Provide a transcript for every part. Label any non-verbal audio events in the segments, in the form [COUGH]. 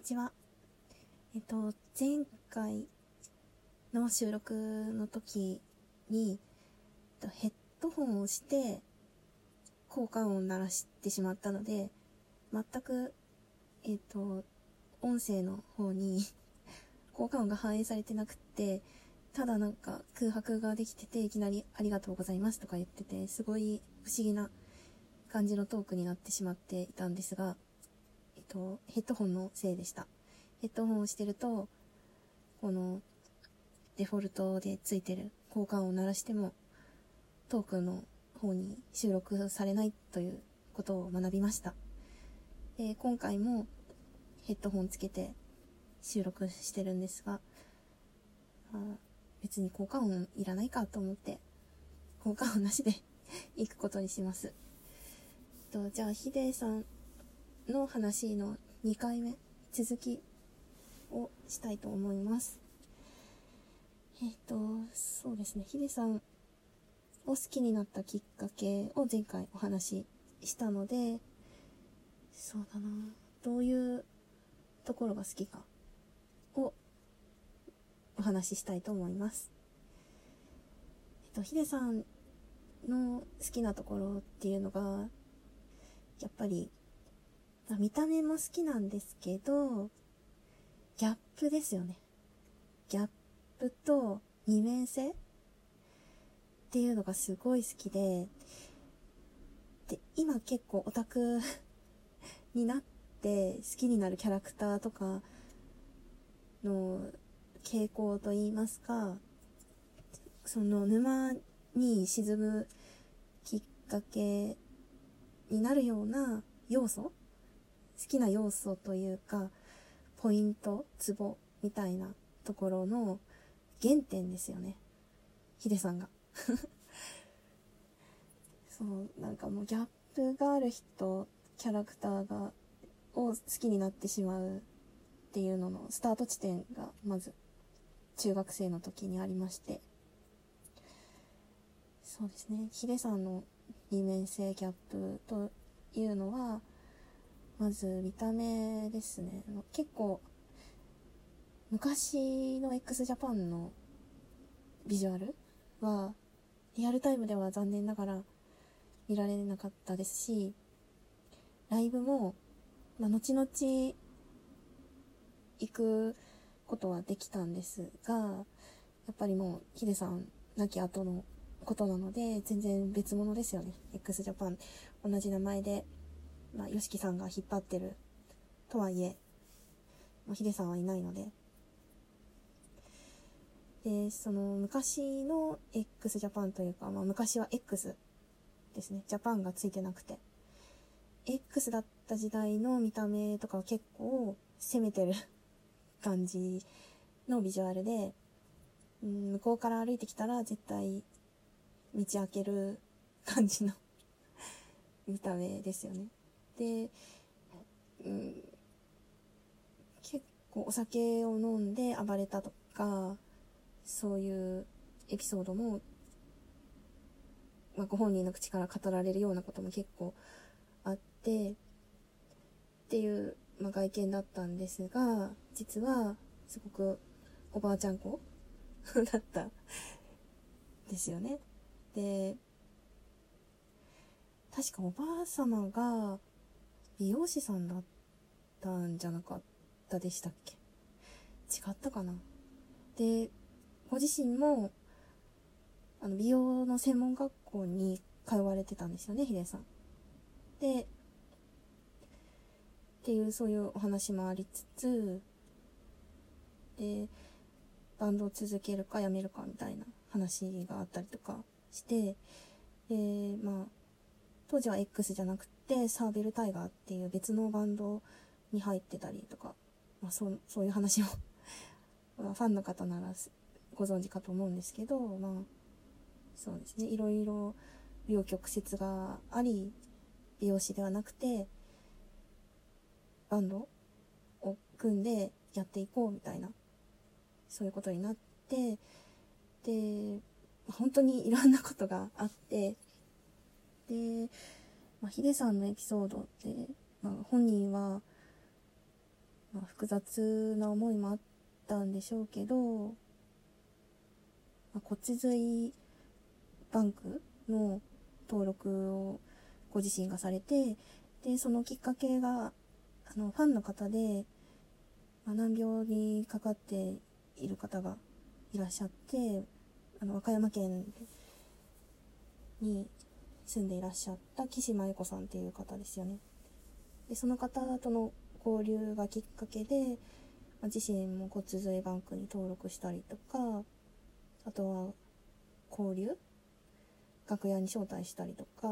にちは。えっと、前回の収録の時に、えっとヘッドホンをして効果音を鳴らしてしまったので、全く、えっと、音声の方に [LAUGHS] 効果音が反映されてなくて、ただなんか空白ができてて、いきなりありがとうございますとか言ってて、すごい不思議な感じのトークになってしまっていたんですが、と、ヘッドホンのせいでした。ヘッドホンをしてると、この、デフォルトでついてる交換を鳴らしても、トークの方に収録されないということを学びました。で、今回もヘッドホンつけて収録してるんですが、あ別に効果音いらないかと思って、効果音なしで [LAUGHS] 行くことにします。とじゃあ、ヒデさんの話の2回目、続きをしたいと思います。えっ、ー、と、そうですね、ヒデさんを好きになったきっかけを前回お話ししたので、そうだな、どういうところが好きかをお話ししたいと思います。えっ、と、ヒデさんの好きなところっていうのが、やっぱり見た目も好きなんですけど、ギャップですよね。ギャップと二面性っていうのがすごい好きで、で、今結構オタク [LAUGHS] になって好きになるキャラクターとかの傾向といいますか、その沼に沈むきっかけになるような要素好きな要素というか、ポイント、ツボみたいなところの原点ですよね。ヒデさんが。[LAUGHS] そう、なんかもうギャップがある人、キャラクターが、を好きになってしまうっていうののスタート地点がまず中学生の時にありまして。そうですね。ヒデさんの二面性ギャップというのは、まず見た目ですね。結構、昔の x ジャパンのビジュアルは、リアルタイムでは残念ながら見られなかったですし、ライブも、まあ、後々行くことはできたんですが、やっぱりもうヒデさん亡き後のことなので、全然別物ですよね。x ジャパン同じ名前でまあ、ヨシキさんが引っ張ってるとはいえ、まあ、ヒデさんはいないので。で、その昔の x ジャパンというか、まあ、昔は X ですね。ジャパンがついてなくて。X だった時代の見た目とかは結構攻めてる [LAUGHS] 感じのビジュアルで、うん、向こうから歩いてきたら絶対道開ける感じの [LAUGHS] 見た目ですよね。で、うん、結構お酒を飲んで暴れたとか、そういうエピソードも、まあ、ご本人の口から語られるようなことも結構あって、っていう、まあ、外見だったんですが、実は、すごくおばあちゃん子 [LAUGHS] だったですよね。で、確かおばあ様が、美容師さんだったんじゃなかったでしたっけ？違ったかな？で、ご自身も、あの、美容の専門学校に通われてたんですよね、ヒデさん。で、っていう、そういうお話もありつつ、で、バンドを続けるかやめるかみたいな話があったりとかして、で、まあ、当時は X じゃなくて、サーベルタイガーっていう別のバンドに入ってたりとか、まあ、そう [LAUGHS] そういう話を [LAUGHS] ファンの方ならご存知かと思うんですけど、まあ、そうですね、いろいろ両曲折があり、美容師ではなくて、バンドを組んでやっていこうみたいな、そういうことになって、で、本当にいろんなことがあって、まあ、ヒデさんのエピソードって、まあ、本人は、まあ、複雑な思いもあったんでしょうけど、まあ、骨髄バンクの登録をご自身がされて、で、そのきっかけが、あの、ファンの方で、まあ、難病にかかっている方がいらっしゃって、あの、和歌山県に住んでいらっしゃった岸真由子さんっていう方ですよね。で、その方との交流がきっかけで、まあ、自身も骨髄バンクに登録したりとか、あとは交流楽屋に招待したりとか、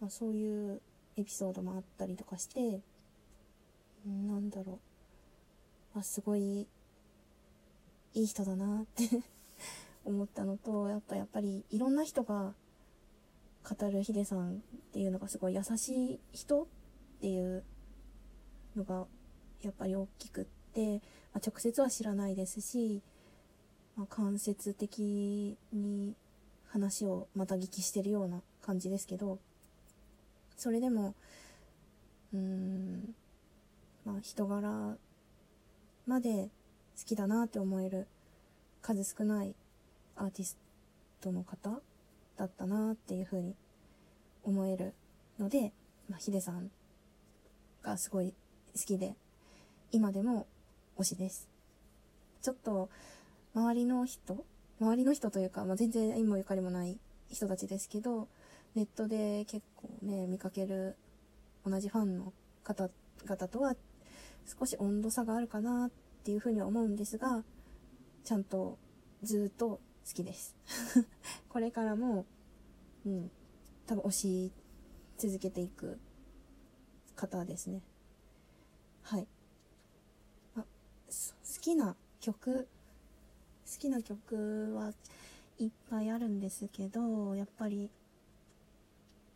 まあ、そういうエピソードもあったりとかして、なんだろう。あ、すごい、いい人だなって [LAUGHS] 思ったのと、やっぱやっぱりいろんな人が語るヒデさんっていうのがすごい優しい人っていうのがやっぱり大きくって、まあ、直接は知らないですし、まあ、間接的に話をまた聞きしてるような感じですけどそれでもうーんまあ人柄まで好きだなって思える数少ないアーティストの方だったなっていうふうに思えるので、まあ、ヒデさんがすごい好きで、今でも推しです。ちょっと、周りの人周りの人というか、まあ、全然縁もゆかりもない人たちですけど、ネットで結構ね、見かける同じファンの方々とは少し温度差があるかなっていうふうには思うんですが、ちゃんとずっと好きです。これからも、うん、多分推し続けていく方ですね。はい。あ、好きな曲、好きな曲はいっぱいあるんですけど、やっぱり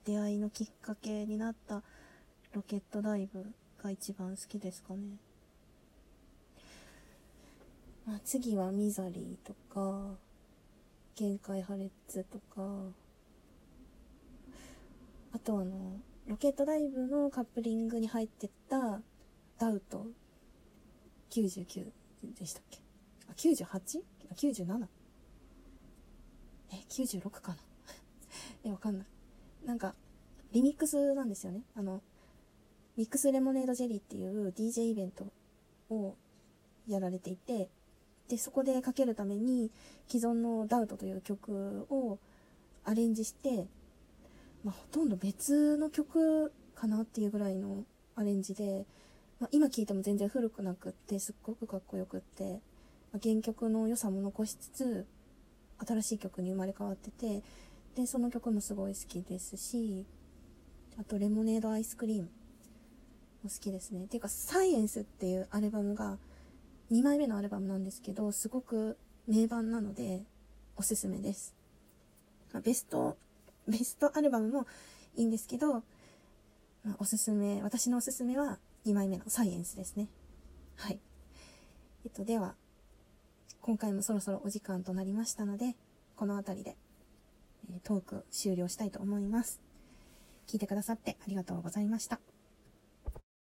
出会いのきっかけになったロケットダイブが一番好きですかね。まあ、次はミザリーとか、限界破裂とか、あとあの、ロケットダイブのカップリングに入ってたダウト99でしたっけ？あ、98? あ、97? え、96かな？[LAUGHS] え、わかんない。なんか、リミックスなんですよね。あの、ミックスレモネードジェリーっていう DJ イベントをやられていて、で、そこでかけるために既存のダウトという曲をアレンジして、まあ、ほとんど別の曲かなっていうぐらいのアレンジで、まあ、今聴いても全然古くなくってすっごくかっこよくって、まあ、原曲の良さも残しつつ新しい曲に生まれ変わっててでその曲もすごい好きですしあと「レモネードアイスクリーム」も好きですね。っていうか「サイエンス」っていうアルバムが2枚目のアルバムなんですけどすごく名盤なのでおすすめです。まあ、ベストベストアルバムもいいんですけど、まあ、おすすめ、私のおすすめは2枚目のサイエンスですね。はい。えっと、では、今回もそろそろお時間となりましたので、この辺りで、えトーク終了したいと思います。聞いてくださってありがとうございました。